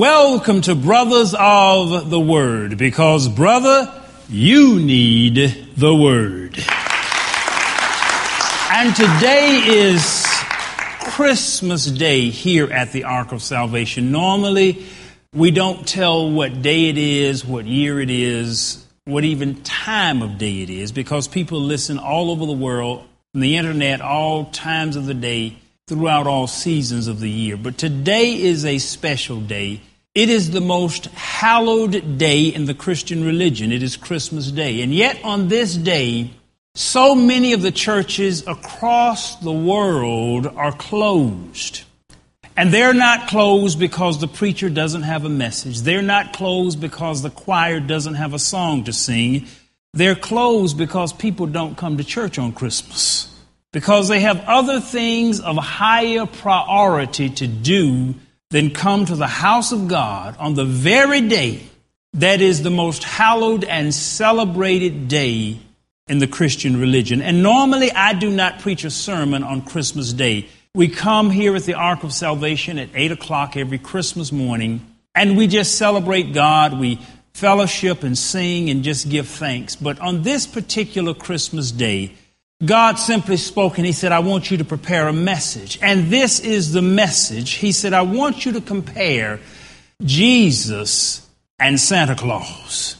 Welcome to Brothers of the Word, because, brother, you need the Word. And today is Christmas Day here at the Ark of Salvation. Normally, we don't tell what day it is, what year it is, what even time of day it is, because people listen all over the world, on the internet, all times of the day throughout all seasons of the year. But today is a special day. It is the most hallowed day in the Christian religion. It is Christmas Day. And yet, on this day, so many of the churches across the world are closed. And they're not closed because the preacher doesn't have a message. They're not closed because the choir doesn't have a song to sing. They're closed because people don't come to church on Christmas because they have other things of higher priority to do than come to the house of God on the very day that is the most hallowed and celebrated day in the Christian religion. And normally I do not preach a sermon on Christmas Day. We come here at the Ark of Salvation at 8 o'clock every Christmas morning and we just celebrate God. We fellowship and sing and just give thanks. But on this particular Christmas day, God simply spoke and He said, I want you to prepare a message. And this is the message. He said, I want you to compare Jesus and Santa Claus.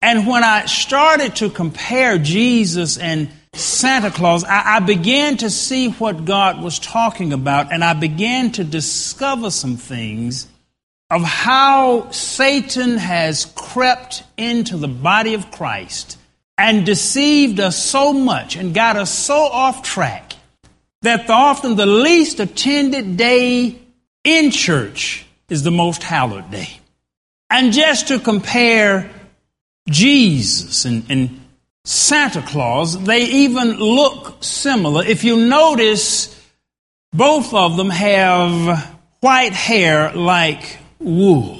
And when I started to compare Jesus and Santa Claus, I, I, began to see what God was talking about, and I began to discover some things of how Satan has crept into the body of Christ and deceived us so much and got us so off track that the, often the least attended day in church is the most hallowed day. And just to compare Jesus and, and Santa Claus, they even look similar. If you notice, both of them have white hair like wool.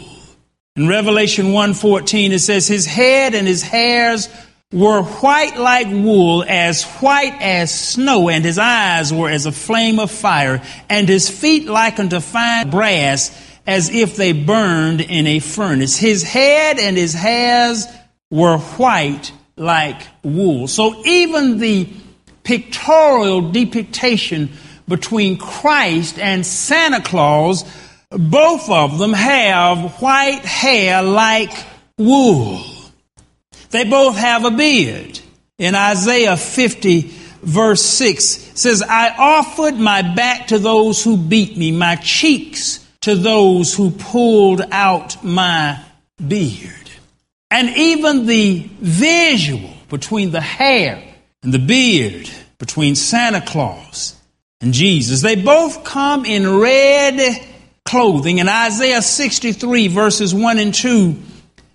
In Revelation 1:14 it says his head and his hairs were white like wool, as white as snow, and his eyes were as a flame of fire, and his feet like unto fine brass, as if they burned in a furnace. His head and his hairs were white like wool. So even the pictorial depiction between Christ and Santa Claus, both of them have white hair like wool. They both have a beard. In Isaiah 50, verse 6 says, I offered my back to those who beat me, my cheeks to those who pulled out my beard. And even the visual between the hair and the beard, between Santa Claus and Jesus, they both come in red clothing. In Isaiah 63, verses 1 and 2,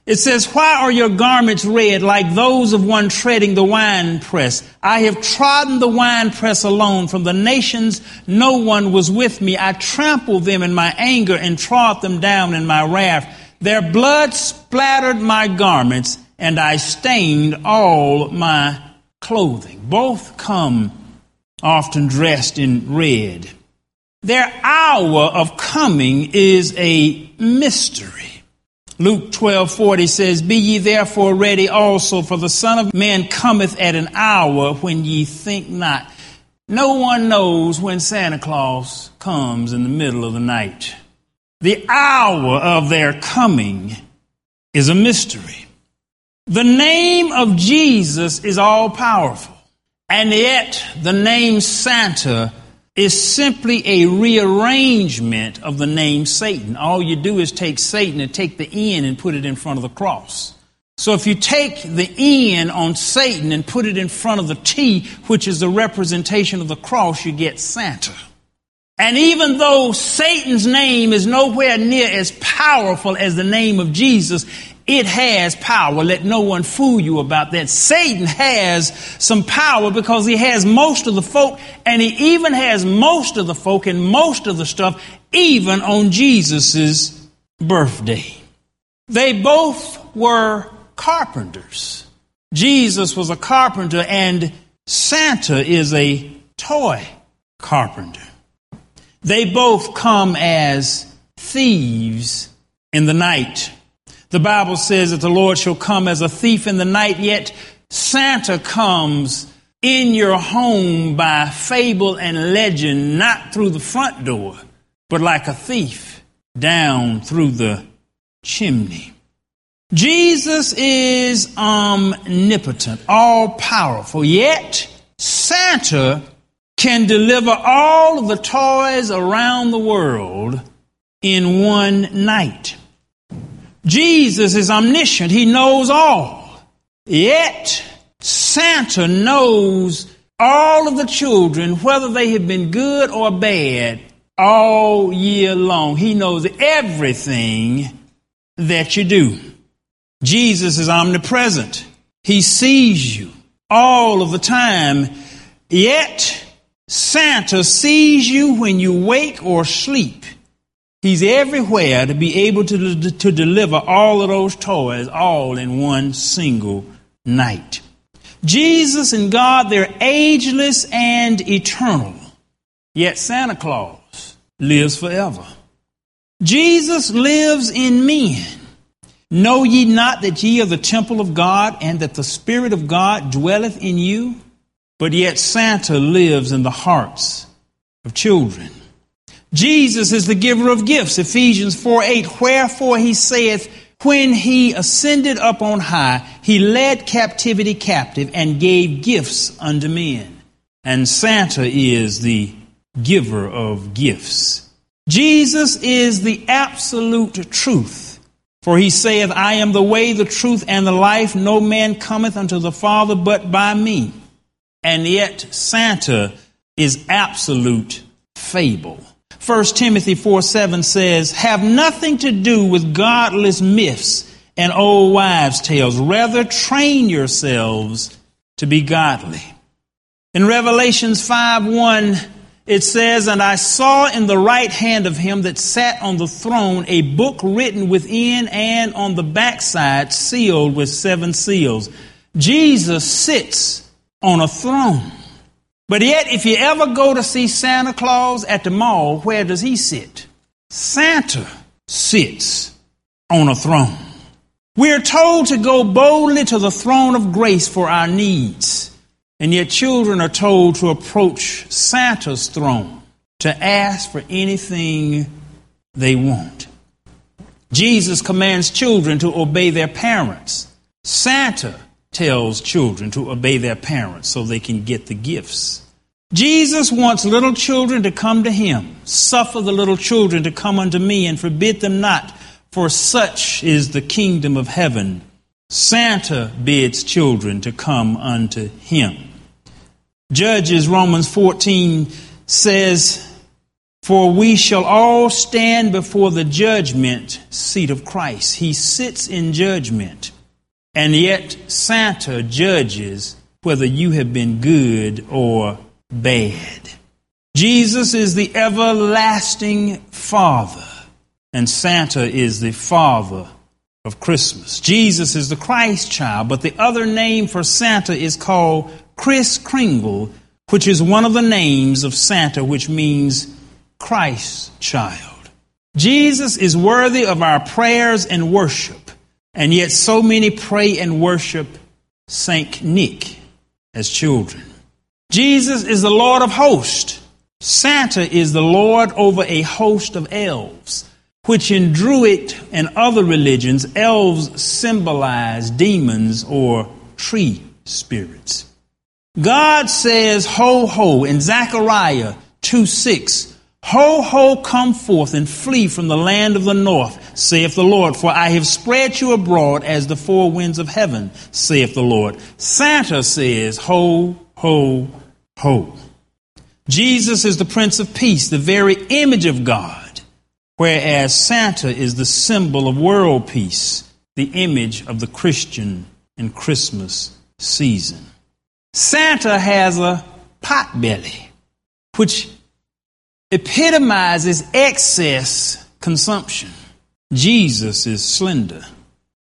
it says, Why are your garments red like those of one treading the winepress? I have trodden the winepress alone. From the nations, no one was with me. I trampled them in my anger and trod them down in my wrath. Their blood splattered my garments, and I stained all my clothing. Both come often dressed in red. Their hour of coming is a mystery. Luke 12 40 says, Be ye therefore ready also, for the Son of Man cometh at an hour when ye think not. No one knows when Santa Claus comes in the middle of the night. The hour of their coming is a mystery. The name of Jesus is all powerful, and yet the name Santa is simply a rearrangement of the name Satan. All you do is take Satan and take the N and put it in front of the cross. So if you take the N on Satan and put it in front of the T, which is the representation of the cross, you get Santa. And even though Satan's name is nowhere near as powerful as the name of Jesus, it has power. Let no one fool you about that. Satan has some power because he has most of the folk and he even has most of the folk and most of the stuff even on Jesus' birthday. They both were carpenters. Jesus was a carpenter and Santa is a toy carpenter. They both come as thieves in the night. The Bible says that the Lord shall come as a thief in the night, yet Santa comes in your home by fable and legend, not through the front door, but like a thief down through the chimney. Jesus is omnipotent, all powerful, yet Santa can deliver all of the toys around the world in one night. Jesus is omniscient, he knows all. Yet Santa knows all of the children, whether they have been good or bad, all year long. He knows everything that you do. Jesus is omnipresent. He sees you all of the time. Yet, Santa sees you when you wake or sleep. He's everywhere to be able to, to deliver all of those toys all in one single night. Jesus and God, they're ageless and eternal. Yet Santa Claus lives forever. Jesus lives in men. Know ye not that ye are the temple of God and that the Spirit of God dwelleth in you? But yet Santa lives in the hearts of children. Jesus is the giver of gifts. Ephesians 4 8. Wherefore he saith, when he ascended up on high, he led captivity captive and gave gifts unto men. And Santa is the giver of gifts. Jesus is the absolute truth. For he saith, I am the way, the truth, and the life. No man cometh unto the Father but by me. And yet Santa is absolute fable. 1 Timothy 4 7 says, Have nothing to do with godless myths and old wives' tales. Rather, train yourselves to be godly. In Revelations 5 1, it says, And I saw in the right hand of him that sat on the throne a book written within and on the backside, sealed with seven seals. Jesus sits on a throne. But yet, if you ever go to see Santa Claus at the mall, where does he sit? Santa sits on a throne. We're told to go boldly to the throne of grace for our needs. And yet, children are told to approach Santa's throne to ask for anything they want. Jesus commands children to obey their parents. Santa tells children to obey their parents so they can get the gifts. Jesus wants little children to come to him. Suffer the little children to come unto me and forbid them not, for such is the kingdom of heaven. Santa bids children to come unto him. Judges Romans 14 says, For we shall all stand before the judgment seat of Christ. He sits in judgment. And yet, Santa judges whether you have been good or bad. Jesus is the everlasting Father, and Santa is the Father of Christmas. Jesus is the Christ child, but the other name for Santa is called Kris Kringle, which is one of the names of Santa, which means Christ child. Jesus is worthy of our prayers and worship. And yet, so many pray and worship St. Nick as children. Jesus is the Lord of hosts. Santa is the Lord over a host of elves, which in Druid and other religions, elves symbolize demons or tree spirits. God says, Ho, ho, in Zechariah 2 6, Ho, ho, come forth and flee from the land of the north, saith the Lord, for I have spread you abroad as the four winds of heaven, saith the Lord. Santa says, Ho, ho, ho. Jesus is the Prince of Peace, the very image of God, whereas Santa is the symbol of world peace, the image of the Christian in Christmas season. Santa has a pot belly, which epitomizes excess consumption. Jesus is slender.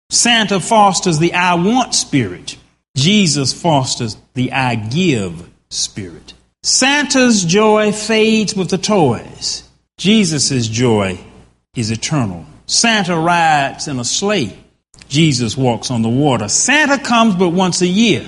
Santa fosters the I want spirit. Jesus fosters the I give spirit. Santa's joy fades with the toys. Jesus' joy is eternal Santa rides in a sleigh. Jesus walks on the water. Santa comes but once a year.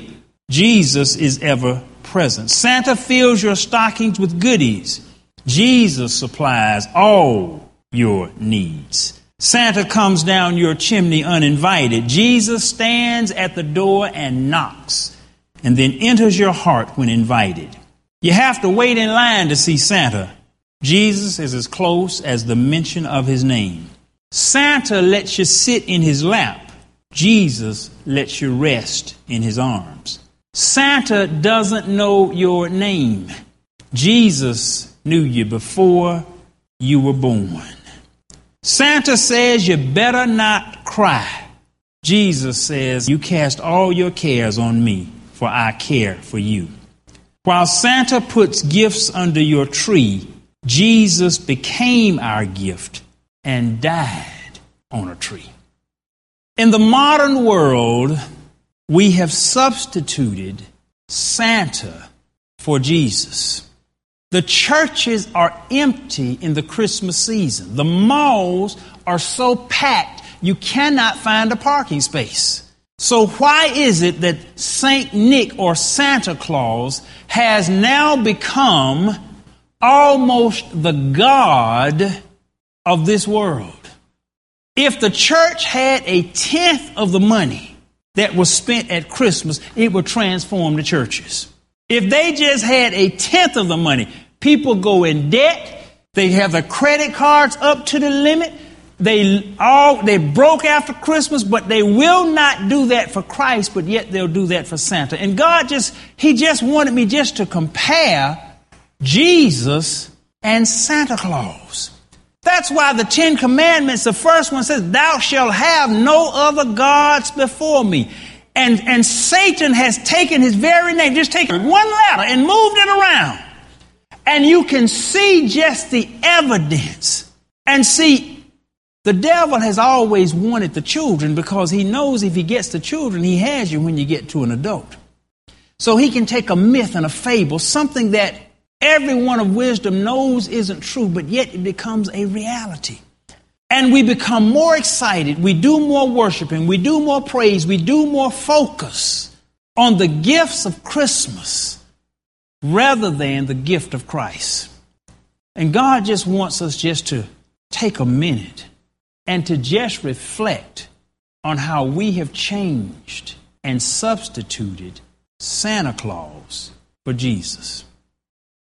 Jesus is ever present. Santa fills your stockings with goodies. Jesus supplies all your needs. Santa comes down your chimney uninvited. Jesus stands at the door and knocks and then enters your heart when invited. You have to wait in line to see Santa. Jesus is as close as the mention of his name. Santa lets you sit in his lap. Jesus lets you rest in his arms. Santa doesn't know your name. Jesus knew you before you were born. Santa says you better not cry. Jesus says, You cast all your cares on me, for I care for you. While Santa puts gifts under your tree, Jesus became our gift and died on a tree. In the modern world, we have substituted Santa for Jesus. The churches are empty in the Christmas season. The malls are so packed you cannot find a parking space. So, why is it that St. Nick or Santa Claus has now become almost the God of this world? If the church had a tenth of the money that was spent at Christmas, it would transform the churches. If they just had a tenth of the money, people go in debt, they have their credit cards up to the limit, they all they broke after Christmas, but they will not do that for Christ, but yet they'll do that for Santa. And God just He just wanted me just to compare Jesus and Santa Claus. That's why the Ten Commandments, the first one says, Thou shalt have no other gods before me. And, and Satan has taken his very name, just taken one letter and moved it around. And you can see just the evidence. And see, the devil has always wanted the children because he knows if he gets the children, he has you when you get to an adult. So he can take a myth and a fable, something that everyone of wisdom knows isn't true, but yet it becomes a reality. And we become more excited, we do more worshiping, we do more praise, we do more focus on the gifts of Christmas rather than the gift of Christ. And God just wants us just to take a minute and to just reflect on how we have changed and substituted Santa Claus for Jesus.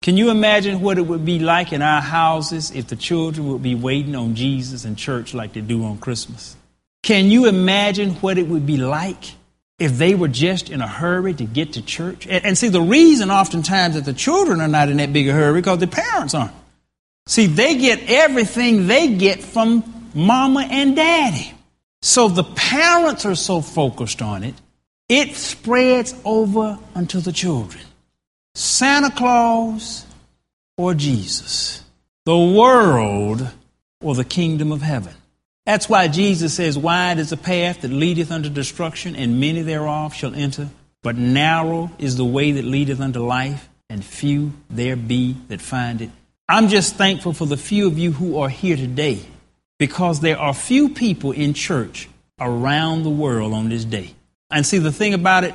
Can you imagine what it would be like in our houses if the children would be waiting on Jesus in church like they do on Christmas? Can you imagine what it would be like if they were just in a hurry to get to church? And, and see, the reason oftentimes that the children are not in that big a hurry because the parents aren't. See, they get everything they get from mama and daddy. So the parents are so focused on it, it spreads over unto the children. Santa Claus or Jesus, the world or the kingdom of heaven. That's why Jesus says, Wide is the path that leadeth unto destruction, and many thereof shall enter. But narrow is the way that leadeth unto life, and few there be that find it. I'm just thankful for the few of you who are here today because there are few people in church around the world on this day. And see, the thing about it,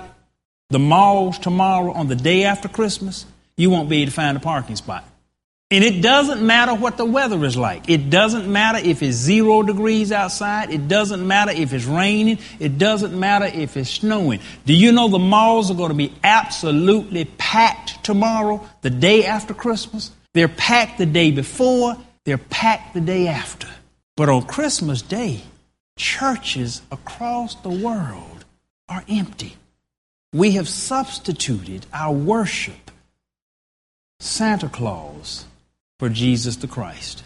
the malls tomorrow, on the day after Christmas, you won't be able to find a parking spot. And it doesn't matter what the weather is like. It doesn't matter if it's zero degrees outside. It doesn't matter if it's raining. It doesn't matter if it's snowing. Do you know the malls are going to be absolutely packed tomorrow, the day after Christmas? They're packed the day before, they're packed the day after. But on Christmas Day, churches across the world are empty. We have substituted our worship, Santa Claus, for Jesus the Christ.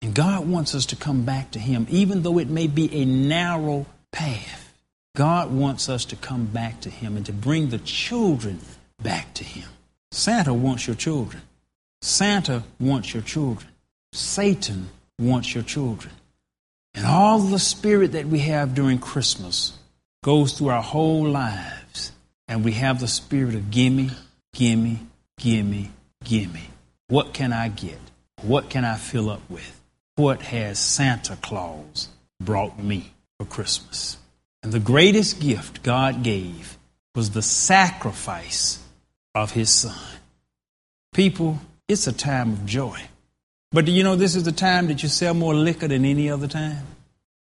And God wants us to come back to Him, even though it may be a narrow path. God wants us to come back to Him and to bring the children back to Him. Santa wants your children. Santa wants your children. Satan wants your children. And all the spirit that we have during Christmas goes through our whole lives. And we have the spirit of gimme, gimme, gimme, gimme. What can I get? What can I fill up with? What has Santa Claus brought me for Christmas. And the greatest gift God gave was the sacrifice of his son. People, it's a time of joy. But do you know this is the time that you sell more liquor than any other time?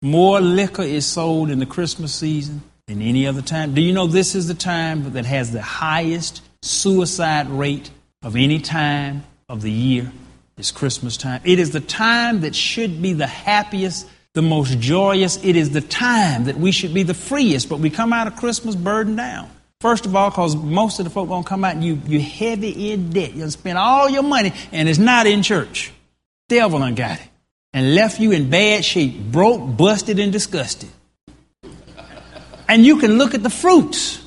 More liquor is sold in the Christmas season than any other time. Do you know this is the time that has the highest suicide rate of any time of the year? It's Christmas time. It is the time that should be the happiest, the most joyous. It is the time that we should be the freest, but we come out of Christmas burdened down. First of all, because most of the folk gonna come out and you you heavy in debt. You'll spend all your money and it's not in church. Devil done got it. And left you in bad shape, broke, busted, and disgusted. And you can look at the fruits.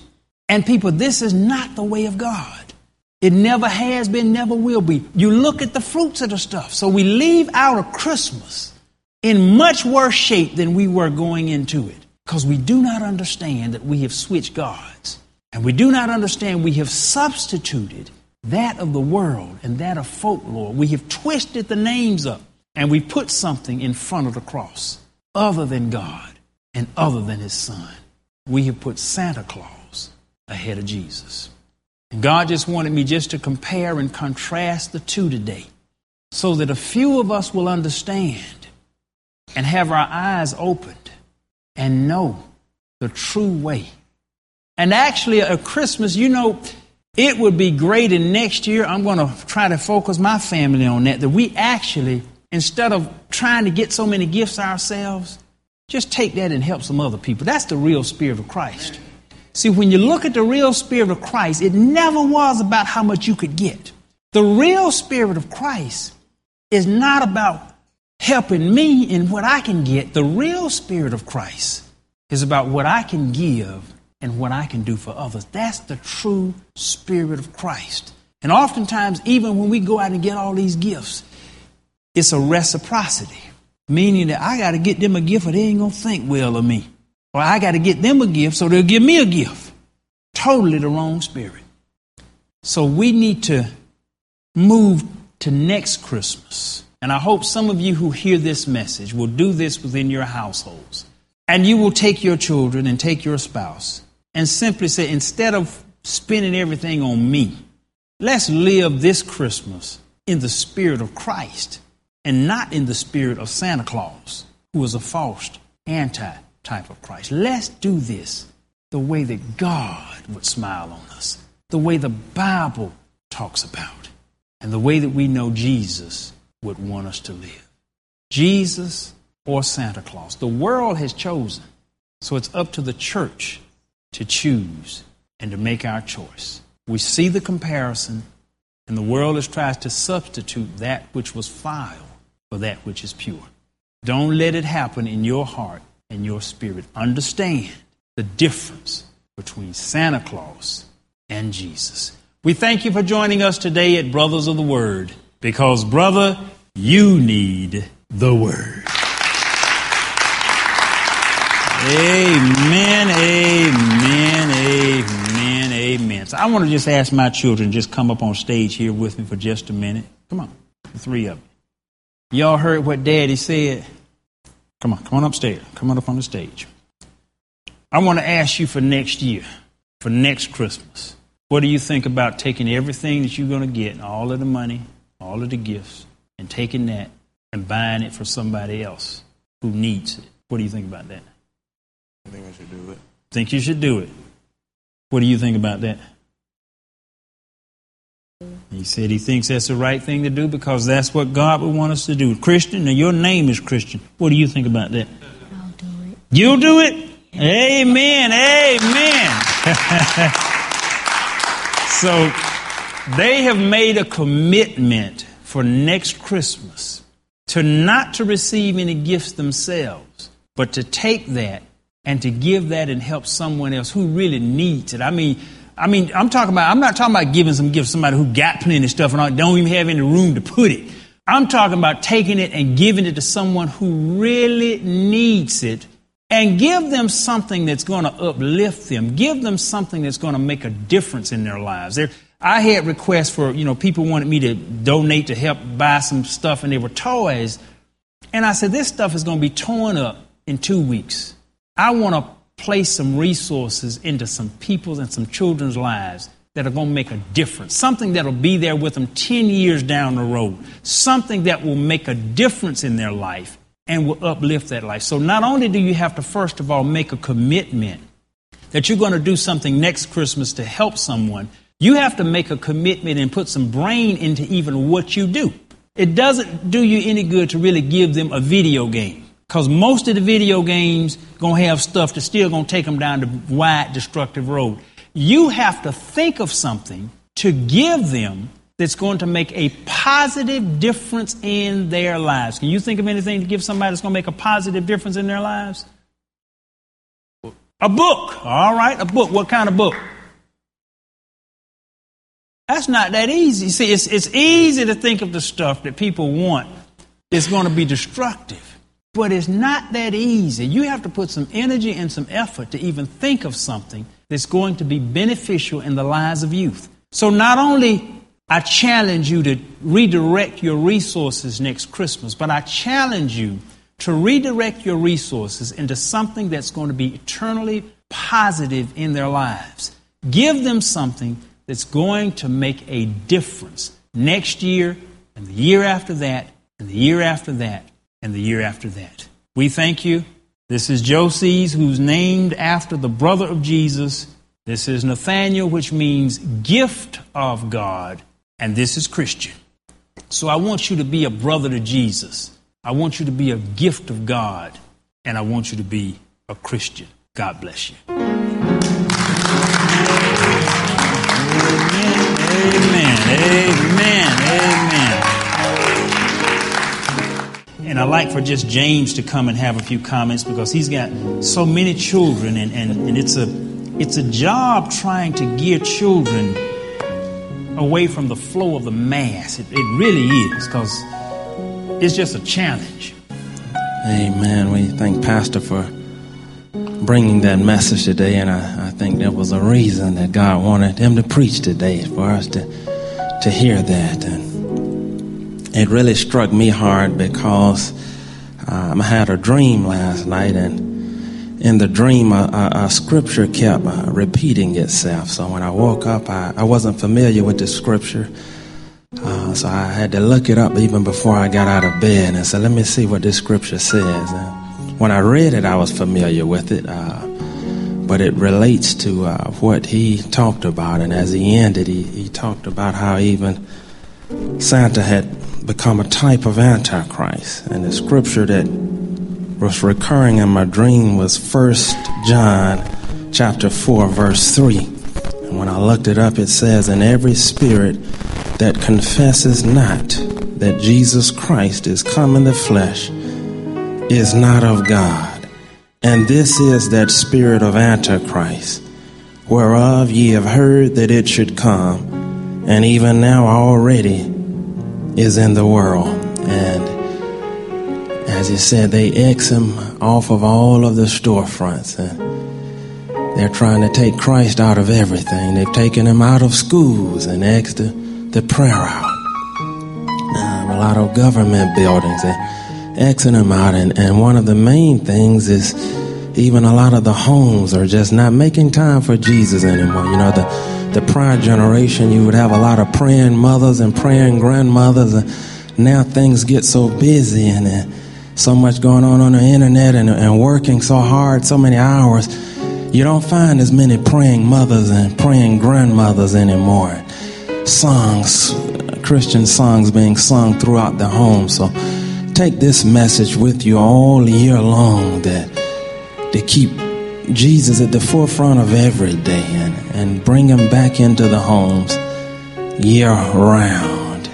And people, this is not the way of God. It never has been, never will be. You look at the fruits of the stuff. So we leave out of Christmas in much worse shape than we were going into it because we do not understand that we have switched gods. And we do not understand we have substituted that of the world and that of folklore. We have twisted the names up and we put something in front of the cross other than God and other than His Son. We have put Santa Claus ahead of Jesus. And God just wanted me just to compare and contrast the two today so that a few of us will understand and have our eyes opened and know the true way. And actually, at Christmas, you know, it would be great. And next year, I'm going to try to focus my family on that. That we actually, instead of trying to get so many gifts ourselves, just take that and help some other people. That's the real spirit of Christ. See, when you look at the real spirit of Christ, it never was about how much you could get. The real spirit of Christ is not about helping me in what I can get. The real spirit of Christ is about what I can give and what I can do for others. That's the true spirit of Christ. And oftentimes, even when we go out and get all these gifts, it's a reciprocity, meaning that I got to get them a gift or they ain't going to think well of me. Or I got to get them a gift so they'll give me a gift. Totally the wrong spirit. So we need to move to next Christmas. And I hope some of you who hear this message will do this within your households. And you will take your children and take your spouse and simply say, instead of spending everything on me, let's live this Christmas in the spirit of Christ and not in the spirit of Santa Claus, who is a false anti type of Christ. Let's do this the way that God would smile on us, the way the Bible talks about, and the way that we know Jesus would want us to live. Jesus or Santa Claus. The world has chosen, so it's up to the church to choose and to make our choice. We see the comparison, and the world has tried to substitute that which was vile for that which is pure. Don't let it happen in your heart and your spirit. Understand the difference between Santa Claus and Jesus. We thank you for joining us today at Brothers of the Word because, brother, you need the Word. Amen, amen, amen, amen. So I want to just ask my children just come up on stage here with me for just a minute. Come on, the three of you. Y'all heard what Daddy said? Come on, come on upstairs. Come on up on the stage. I want to ask you for next year, for next Christmas. What do you think about taking everything that you're going to get, all of the money, all of the gifts, and taking that and buying it for somebody else who needs it? What do you think about that? I think I should do it. Think you should do it. What do you think about that? He said he thinks that's the right thing to do because that's what God would want us to do. Christian, now your name is Christian. What do you think about that? I'll do it. You'll do it? Amen. Amen. so they have made a commitment for next Christmas to not to receive any gifts themselves, but to take that and to give that and help someone else who really needs it. I mean, I mean, I'm talking about, I'm not talking about giving some gifts to somebody who got plenty of stuff and don't even have any room to put it. I'm talking about taking it and giving it to someone who really needs it and give them something that's going to uplift them. Give them something that's going to make a difference in their lives. There, I had requests for, you know, people wanted me to donate to help buy some stuff and they were toys. And I said, this stuff is going to be torn up in two weeks, I want to place some resources into some people's and some children's lives that are going to make a difference. Something that will be there with them 10 years down the road. Something that will make a difference in their life and will uplift that life. So not only do you have to, first of all, make a commitment that you're going to do something next Christmas to help someone, you have to make a commitment and put some brain into even what you do. It doesn't do you any good to really give them a video game because most of the video games going to have stuff that's still going to take them down the wide, destructive road. You have to think of something to give them that's going to make a positive difference in their lives. Can you think of anything to give somebody that's going to make a positive difference in their lives? A book. All right, a book. What kind of book? That's not that easy. See, it's, it's easy to think of the stuff that people want that's going to be destructive. But it's not that easy. You have to put some energy and some effort to even think of something that's going to be beneficial in the lives of youth. So not only I challenge you to redirect your resources next Christmas, but I challenge you to redirect your resources into something that's going to be eternally positive in their lives. Give them something that's going to make a difference next year and the year after that and the year after that and the year after that. We thank you. This is Joseph, who's named after the brother of Jesus. This is Nathaniel, which means gift of God. And this is Christian. So I want you to be a brother to Jesus. I want you to be a gift of God. And I want you to be a Christian. God bless you. Amen. Amen. Amen. Amen. And I like for just James to come and have a few comments because he's got so many children, and, and, and it's, a, it's a job trying to gear children away from the flow of the mass. It, it really is because it's just a challenge. Amen. We thank Pastor for bringing that message today, and I, I think there was a reason that God wanted him to preach today for us to to hear that. And it really struck me hard because um, I had a dream last night, and in the dream, a, a, a scripture kept uh, repeating itself. So when I woke up, I, I wasn't familiar with the scripture. Uh, so I had to look it up even before I got out of bed and said, let me see what this scripture says. And when I read it, I was familiar with it, uh, but it relates to uh, what he talked about. And as he ended, he, he talked about how even Santa had become a type of Antichrist. And the scripture that was recurring in my dream was First John chapter 4, verse 3. And when I looked it up, it says, "In every spirit that confesses not that Jesus Christ is come in the flesh is not of God. And this is that spirit of Antichrist, whereof ye have heard that it should come, and even now already is in the world. And as he said, they X him off of all of the storefronts. And they're trying to take Christ out of everything. They've taken him out of schools and X'd the, the prayer out. Um, a lot of government buildings. They're Xing him out. And, and one of the main things is even a lot of the homes are just not making time for Jesus anymore. You know, the the prior generation, you would have a lot of praying mothers and praying grandmothers. And now things get so busy and uh, so much going on on the internet and, and working so hard, so many hours. You don't find as many praying mothers and praying grandmothers anymore. Songs, Christian songs being sung throughout the home. So take this message with you all year long that to keep Jesus at the forefront of every day and, and bring him back into the homes year round.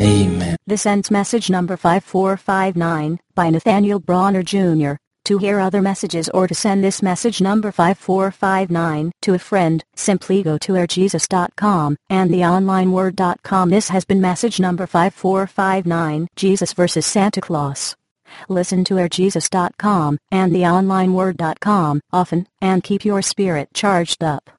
Amen. This ends message number 5459 by Nathaniel Bronner Jr. To hear other messages or to send this message number 5459 to a friend, simply go to airjesus.com and theonlineword.com. This has been message number 5459, Jesus versus Santa Claus. Listen to airjesus.com and theonlineword.com often and keep your spirit charged up.